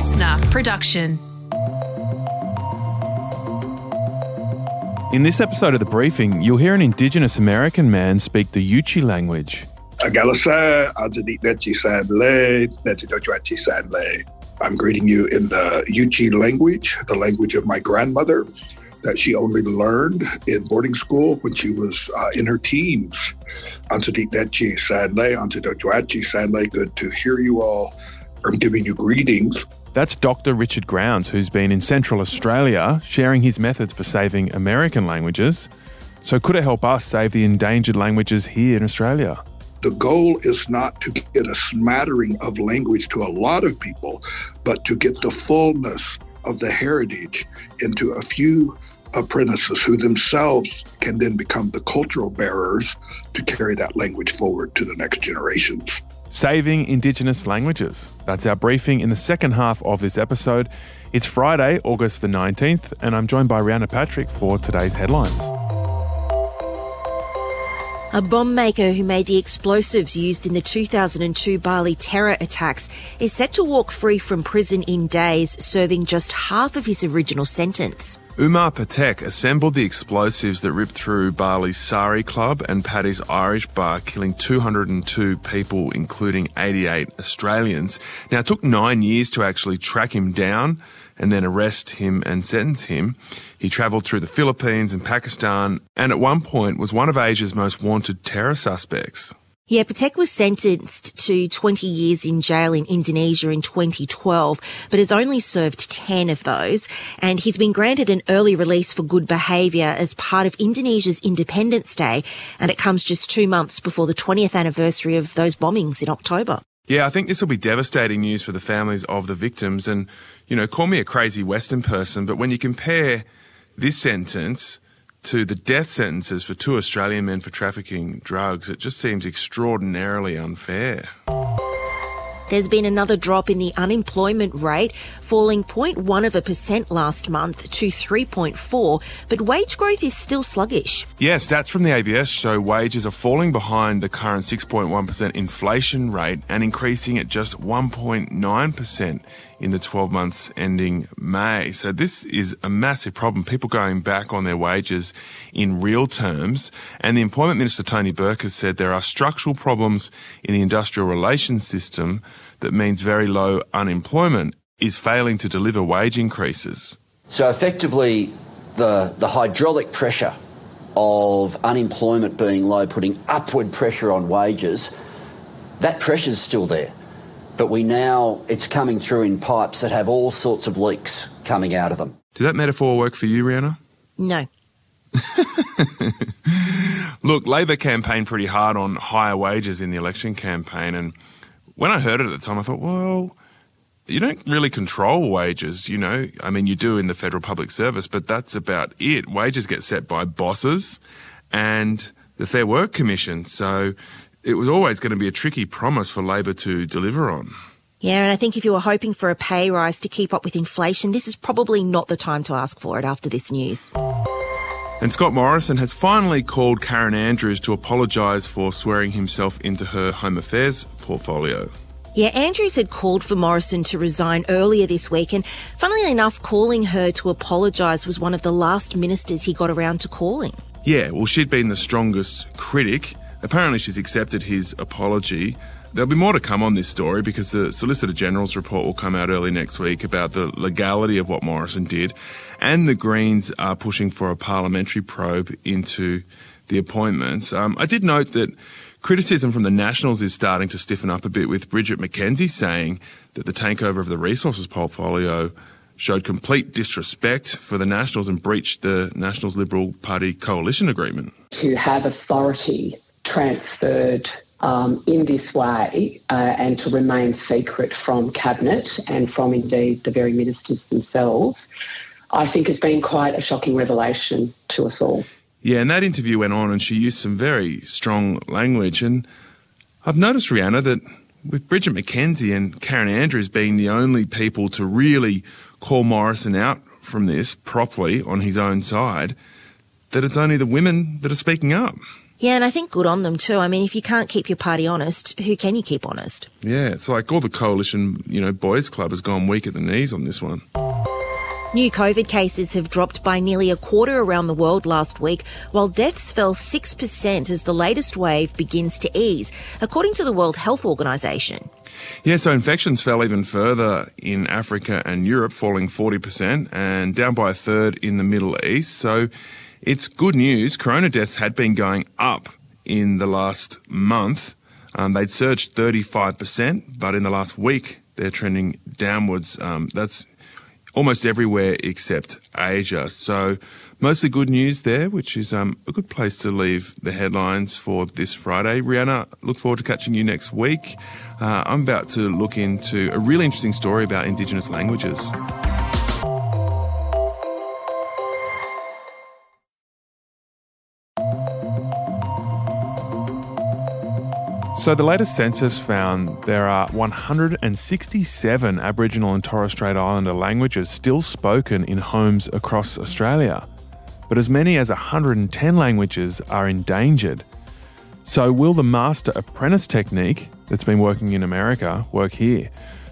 listener production. In this episode of The Briefing, you'll hear an Indigenous American man speak the Yuchi language. Agalasa, Azadiknechi Sanle, Netidojwachi Sanle. I'm greeting you in the Yuchi language, the language of my grandmother that she only learned in boarding school when she was uh, in her teens. Antadiknechi Sanle, Antadojwachi Sanle. Good to hear you all. I'm giving you greetings. That's Dr. Richard Grounds, who's been in Central Australia sharing his methods for saving American languages. So, could it help us save the endangered languages here in Australia? The goal is not to get a smattering of language to a lot of people, but to get the fullness of the heritage into a few apprentices who themselves can then become the cultural bearers to carry that language forward to the next generations. Saving Indigenous Languages. That's our briefing in the second half of this episode. It's Friday, August the 19th, and I'm joined by Rhianna Patrick for today's headlines. A bomb maker who made the explosives used in the 2002 Bali terror attacks is set to walk free from prison in days, serving just half of his original sentence. Umar Patek assembled the explosives that ripped through Bali's Sari Club and Paddy's Irish Bar, killing 202 people, including 88 Australians. Now, it took nine years to actually track him down and then arrest him and sentence him. He travelled through the Philippines and Pakistan and at one point was one of Asia's most wanted terror suspects. Yeah, Patek was sentenced to 20 years in jail in Indonesia in 2012, but has only served 10 of those. And he's been granted an early release for good behaviour as part of Indonesia's Independence Day. And it comes just two months before the 20th anniversary of those bombings in October. Yeah, I think this will be devastating news for the families of the victims. And, you know, call me a crazy Western person, but when you compare this sentence to the death sentences for two Australian men for trafficking drugs, it just seems extraordinarily unfair. There's been another drop in the unemployment rate, falling 0.1 of a percent last month to 3.4, but wage growth is still sluggish. Yeah, stats from the ABS show wages are falling behind the current 6.1% inflation rate and increasing at just 1.9% in the 12 months ending May. So this is a massive problem. People going back on their wages in real terms. And the Employment Minister, Tony Burke, has said there are structural problems in the industrial relations system that means very low unemployment is failing to deliver wage increases. So effectively, the, the hydraulic pressure of unemployment being low, putting upward pressure on wages, that pressure's still there. But we now, it's coming through in pipes that have all sorts of leaks coming out of them. Did that metaphor work for you, Rhianna? No. Look, Labor campaigned pretty hard on higher wages in the election campaign. And when I heard it at the time, I thought, well, you don't really control wages, you know. I mean, you do in the federal public service, but that's about it. Wages get set by bosses and the Fair Work Commission. So it was always going to be a tricky promise for Labor to deliver on. Yeah, and I think if you were hoping for a pay rise to keep up with inflation, this is probably not the time to ask for it after this news. And Scott Morrison has finally called Karen Andrews to apologise for swearing himself into her Home Affairs portfolio. Yeah, Andrews had called for Morrison to resign earlier this week, and funnily enough, calling her to apologise was one of the last ministers he got around to calling. Yeah, well, she'd been the strongest critic. Apparently, she's accepted his apology. There'll be more to come on this story because the Solicitor General's report will come out early next week about the legality of what Morrison did, and the Greens are pushing for a parliamentary probe into the appointments. Um, I did note that criticism from the Nationals is starting to stiffen up a bit, with Bridget McKenzie saying that the takeover of the resources portfolio showed complete disrespect for the Nationals and breached the Nationals Liberal Party coalition agreement. To have authority transferred um, in this way uh, and to remain secret from Cabinet and from indeed the very ministers themselves, I think has been quite a shocking revelation to us all. Yeah, and that interview went on and she used some very strong language. And I've noticed, Rhianna, that with Bridget McKenzie and Karen Andrews being the only people to really call Morrison out from this properly on his own side, that it's only the women that are speaking up. Yeah, and I think good on them too. I mean, if you can't keep your party honest, who can you keep honest? Yeah, it's like all the coalition, you know, boys club has gone weak at the knees on this one. New COVID cases have dropped by nearly a quarter around the world last week, while deaths fell 6% as the latest wave begins to ease, according to the World Health Organization. Yeah, so infections fell even further in Africa and Europe, falling 40%, and down by a third in the Middle East. So it's good news. Corona deaths had been going up in the last month. Um, they'd surged 35%, but in the last week, they're trending downwards. Um, that's almost everywhere except Asia. So mostly good news there, which is um, a good place to leave the headlines for this Friday. Rhianna, look forward to catching you next week. Uh, I'm about to look into a really interesting story about Indigenous languages. So, the latest census found there are 167 Aboriginal and Torres Strait Islander languages still spoken in homes across Australia, but as many as 110 languages are endangered. So, will the master apprentice technique that's been working in America work here?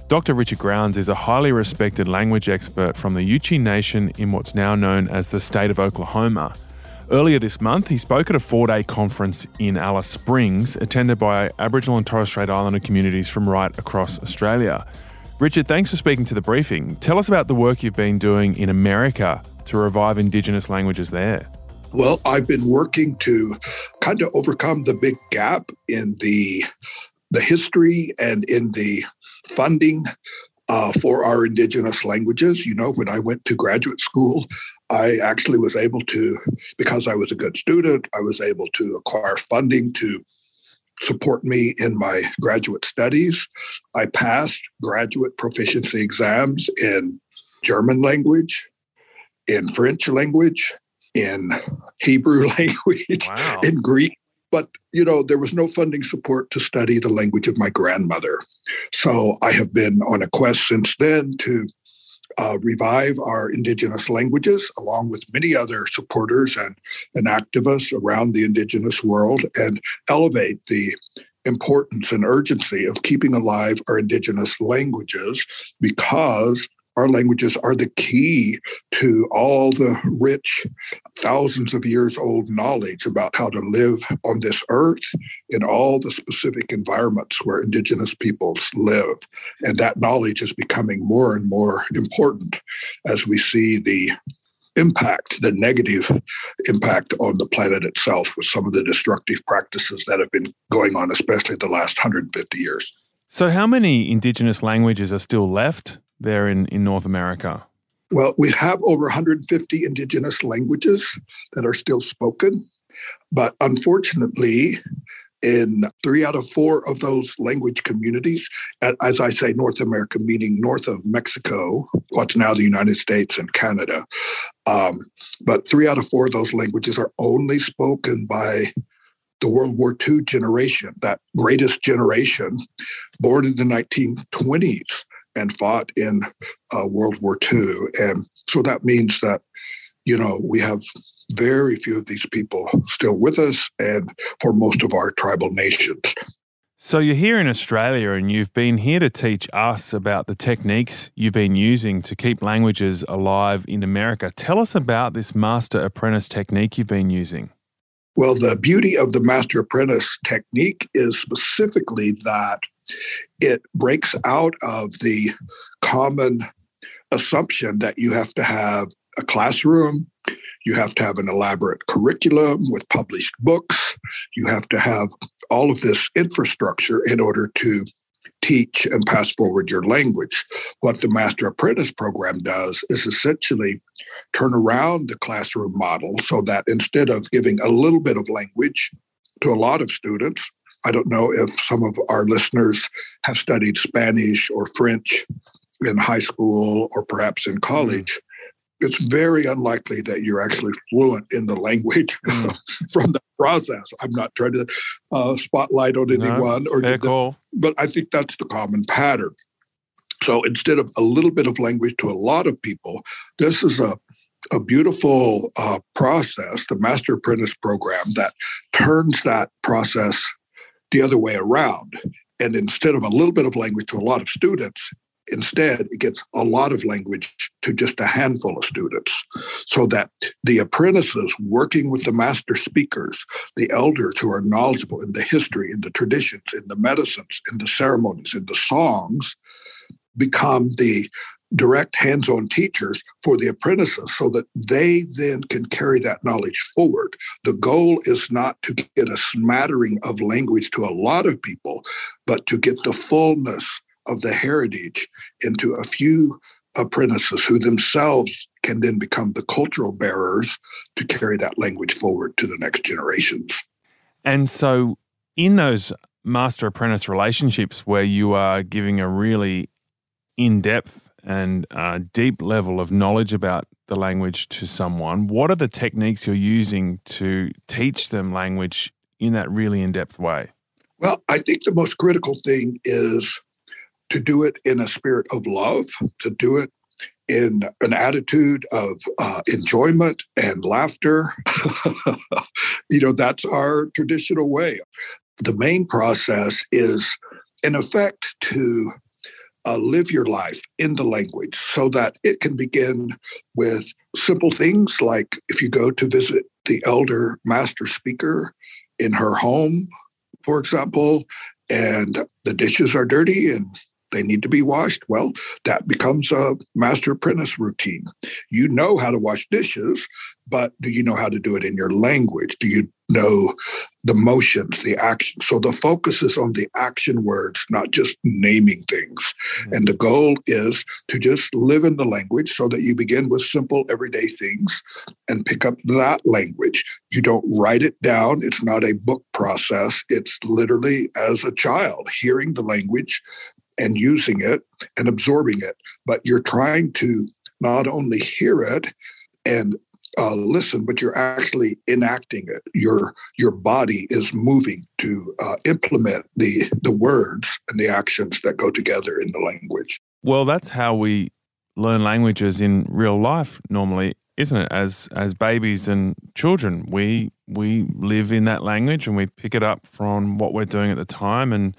Dr. Richard Grounds is a highly respected language expert from the Yuchi Nation in what's now known as the state of Oklahoma. Earlier this month, he spoke at a four day conference in Alice Springs, attended by Aboriginal and Torres Strait Islander communities from right across Australia. Richard, thanks for speaking to the briefing. Tell us about the work you've been doing in America to revive Indigenous languages there. Well, I've been working to kind of overcome the big gap in the the history and in the funding uh, for our indigenous languages. You know, when I went to graduate school, I actually was able to, because I was a good student, I was able to acquire funding to support me in my graduate studies. I passed graduate proficiency exams in German language, in French language, in Hebrew language, wow. in Greek. But, you know, there was no funding support to study the language of my grandmother. So I have been on a quest since then to uh, revive our Indigenous languages, along with many other supporters and, and activists around the Indigenous world, and elevate the importance and urgency of keeping alive our Indigenous languages because our languages are the key to all the rich, thousands of years old knowledge about how to live on this earth in all the specific environments where Indigenous peoples live. And that knowledge is becoming more and more important as we see the impact, the negative impact on the planet itself with some of the destructive practices that have been going on, especially the last 150 years. So, how many Indigenous languages are still left there in, in North America? Well, we have over 150 indigenous languages that are still spoken. But unfortunately, in three out of four of those language communities, as I say, North America, meaning north of Mexico, what's now the United States and Canada. Um, but three out of four of those languages are only spoken by the World War II generation, that greatest generation born in the 1920s and fought in uh, World War II. And so that means that, you know, we have very few of these people still with us and for most of our tribal nations. So you're here in Australia and you've been here to teach us about the techniques you've been using to keep languages alive in America. Tell us about this master apprentice technique you've been using. Well, the beauty of the master apprentice technique is specifically that it breaks out of the common assumption that you have to have a classroom, you have to have an elaborate curriculum with published books, you have to have all of this infrastructure in order to teach and pass forward your language. What the Master Apprentice program does is essentially turn around the classroom model so that instead of giving a little bit of language to a lot of students, I don't know if some of our listeners have studied Spanish or French in high school or perhaps in college. Mm. It's very unlikely that you're actually fluent in the language mm. from the process. I'm not trying to uh, spotlight on anyone no, or the, but I think that's the common pattern. So instead of a little bit of language to a lot of people, this is a a beautiful uh, process, the Master Apprentice program, that turns that process the other way around. And instead of a little bit of language to a lot of students, instead it gets a lot of language to just a handful of students. So that the apprentices working with the master speakers, the elders who are knowledgeable in the history, in the traditions, in the medicines, in the ceremonies, in the songs, become the direct hands on teachers for the apprentices so that they then can carry that knowledge forward. The goal is not to get a smattering of language to a lot of people, but to get the fullness of the heritage into a few apprentices who themselves can then become the cultural bearers to carry that language forward to the next generations. And so, in those master apprentice relationships where you are giving a really in depth and a deep level of knowledge about the language to someone, what are the techniques you're using to teach them language in that really in depth way? Well, I think the most critical thing is to do it in a spirit of love, to do it in an attitude of uh, enjoyment and laughter. you know, that's our traditional way. The main process is, in effect, to uh, live your life in the language so that it can begin with simple things like if you go to visit the elder master speaker in her home, for example, and the dishes are dirty and they need to be washed. Well, that becomes a master apprentice routine. You know how to wash dishes, but do you know how to do it in your language? Do you know the motions, the action? So the focus is on the action words, not just naming things. Mm-hmm. And the goal is to just live in the language so that you begin with simple everyday things and pick up that language. You don't write it down. It's not a book process. It's literally as a child hearing the language, and using it and absorbing it, but you're trying to not only hear it and uh, listen, but you're actually enacting it. Your your body is moving to uh, implement the the words and the actions that go together in the language. Well, that's how we learn languages in real life normally, isn't it? As as babies and children, we we live in that language and we pick it up from what we're doing at the time and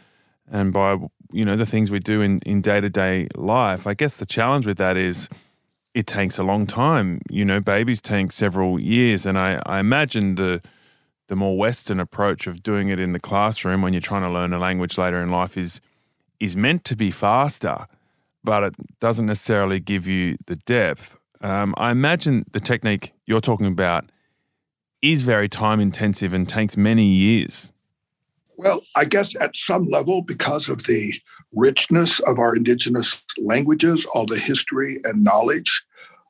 and by you know the things we do in in day to day life. I guess the challenge with that is it takes a long time. You know, babies take several years, and I I imagine the the more Western approach of doing it in the classroom when you're trying to learn a language later in life is is meant to be faster, but it doesn't necessarily give you the depth. Um, I imagine the technique you're talking about is very time intensive and takes many years. Well, I guess at some level, because of the richness of our indigenous languages, all the history and knowledge,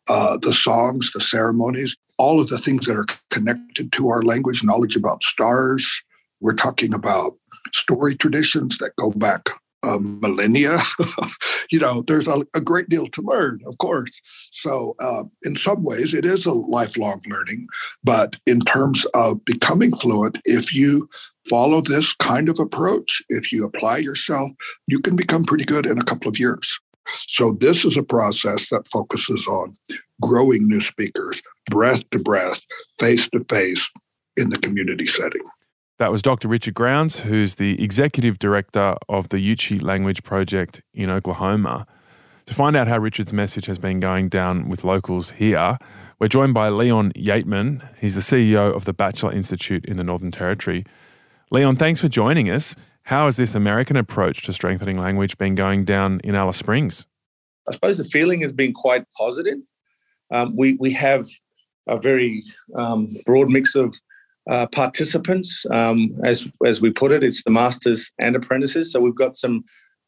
uh, the songs, the ceremonies, all of the things that are connected to our language, knowledge about stars. We're talking about story traditions that go back um, millennia. you know, there's a, a, great deal to learn, of course. So, uh, in some ways, it is a lifelong learning. But in terms of becoming fluent, if you follow this kind of approach, if you apply yourself, you can become pretty good in a couple of years. So, this is a process that focuses on growing new speakers, breath to breath, face to face in the community setting. That was Dr. Richard Grounds, who's the executive director of the Yuchi Language Project in Oklahoma. To find out how Richard's message has been going down with locals here, we're joined by Leon Yeatman. He's the CEO of the Batchelor Institute in the Northern Territory. Leon, thanks for joining us. How has this American approach to strengthening language been going down in Alice Springs? I suppose the feeling has been quite positive. Um, we, we have a very um, broad mix of uh, participants. Um, as, as we put it, it's the masters and apprentices. So we've got some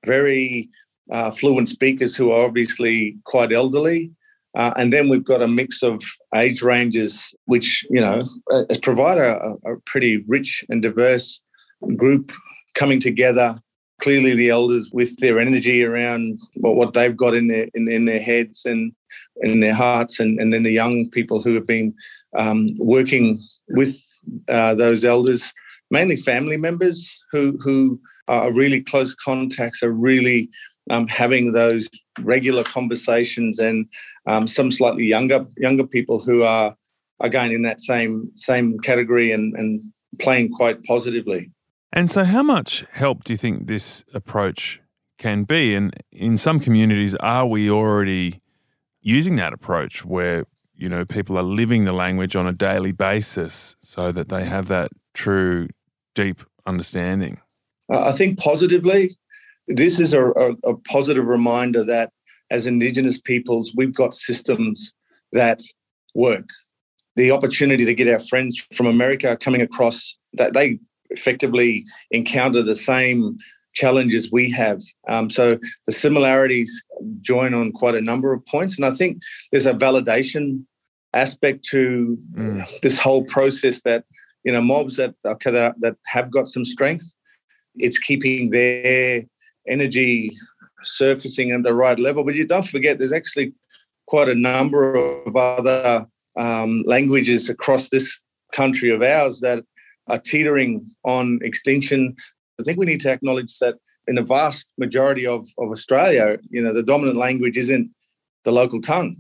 very uh, fluent speakers who are obviously quite elderly. Uh, and then we've got a mix of age ranges, which, you know, uh, provide a, a pretty rich and diverse group coming together. Clearly, the elders with their energy around what, what they've got in their in, in their heads and in their hearts, and, and then the young people who have been um, working with uh, those elders, mainly family members who who are really close contacts, are really um, having those regular conversations and um, some slightly younger younger people who are again in that same same category and, and playing quite positively. And so, how much help do you think this approach can be? And in some communities, are we already using that approach where you know people are living the language on a daily basis so that they have that true, deep understanding? I think positively, this is a, a, a positive reminder that as Indigenous peoples, we've got systems that work. The opportunity to get our friends from America coming across that they effectively encounter the same challenges we have. Um, so the similarities join on quite a number of points. And I think there's a validation aspect to mm. this whole process that, you know, mobs that, that, that have got some strength, it's keeping their energy surfacing at the right level. But you don't forget, there's actually quite a number of other um, languages across this country of ours that are teetering on extinction. I think we need to acknowledge that in the vast majority of, of Australia, you know, the dominant language isn't the local tongue.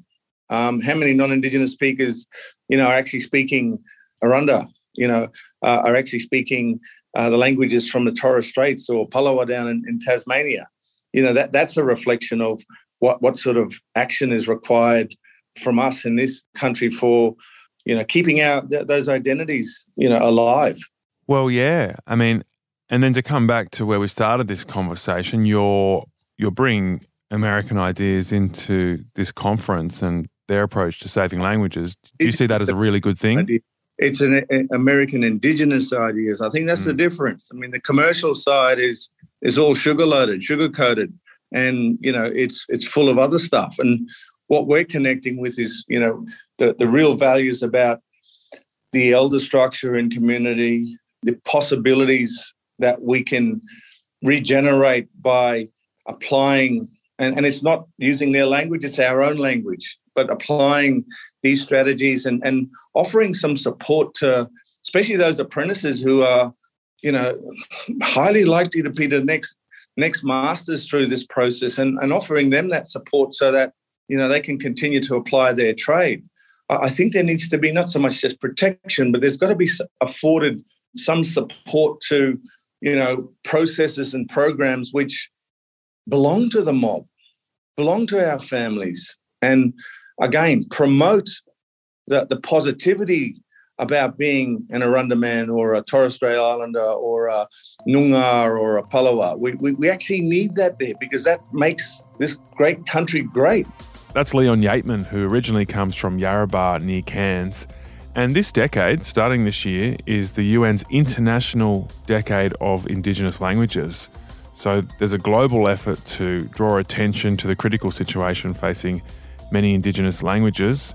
Um, how many non-Indigenous speakers, you know, are actually speaking Aranda, you know, uh, are actually speaking uh, the languages from the Torres Straits or Palawa down in, in Tasmania? You know, that that's a reflection of what what sort of action is required from us in this country for you know, keeping our th- those identities, you know, alive. Well, yeah. I mean, and then to come back to where we started this conversation, you're you're bringing American ideas into this conference and their approach to saving languages. Do you see that as a really good thing? It's an, an American indigenous ideas. I think that's mm. the difference. I mean, the commercial side is is all sugar loaded, sugar coated, and you know, it's it's full of other stuff. And what we're connecting with is, you know, the, the real values about the elder structure in community, the possibilities that we can regenerate by applying, and, and it's not using their language, it's our own language, but applying these strategies and, and offering some support to especially those apprentices who are, you know, highly likely to be the next next masters through this process and, and offering them that support so that you know, they can continue to apply their trade. I think there needs to be not so much just protection, but there's got to be afforded some support to, you know, processes and programs which belong to the mob, belong to our families, and again promote the, the positivity about being an Aranda man or a Torres Strait Islander or a Noongar or a Palawa. We, we, we actually need that there because that makes this great country great. That's Leon Yeatman, who originally comes from Yarrabah near Cairns. And this decade, starting this year, is the UN's International Decade of Indigenous Languages. So there's a global effort to draw attention to the critical situation facing many Indigenous languages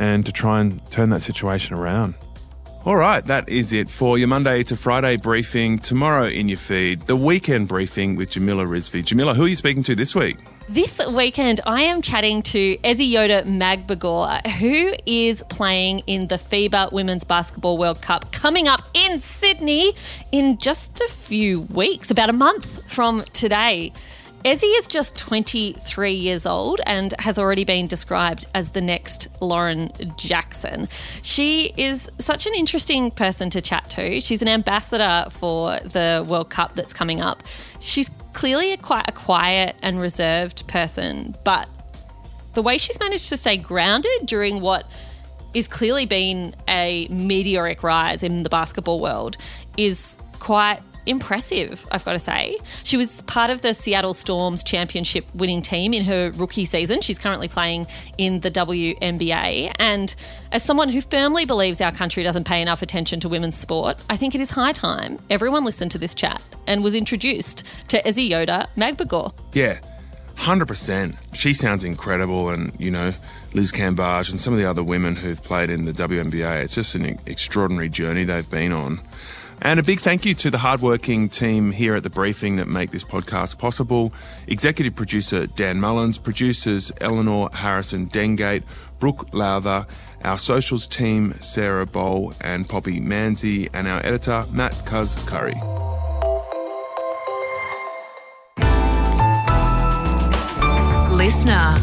and to try and turn that situation around. All right, that is it for your Monday to Friday briefing. Tomorrow in your feed, the weekend briefing with Jamila Rizvi. Jamila, who are you speaking to this week? This weekend, I am chatting to Eziyoda Magbegor, who is playing in the FIBA Women's Basketball World Cup coming up in Sydney in just a few weeks, about a month from today. Ezzy is just 23 years old and has already been described as the next Lauren Jackson. She is such an interesting person to chat to. She's an ambassador for the World Cup that's coming up. She's clearly a quite a quiet and reserved person, but the way she's managed to stay grounded during what is clearly been a meteoric rise in the basketball world is quite impressive, I've got to say. She was part of the Seattle Storm's championship winning team in her rookie season. She's currently playing in the WNBA. And as someone who firmly believes our country doesn't pay enough attention to women's sport, I think it is high time everyone listened to this chat and was introduced to Eziyoda Magbegor. Yeah. 100%. She sounds incredible. And, you know, Liz Cambage and some of the other women who've played in the WNBA, it's just an extraordinary journey they've been on. And a big thank you to the hardworking team here at the briefing that make this podcast possible. Executive producer Dan Mullins, producers Eleanor Harrison Dengate, Brooke Lowther, our socials team Sarah Bowl and Poppy Manzi, and our editor Matt Cuz Curry. listener.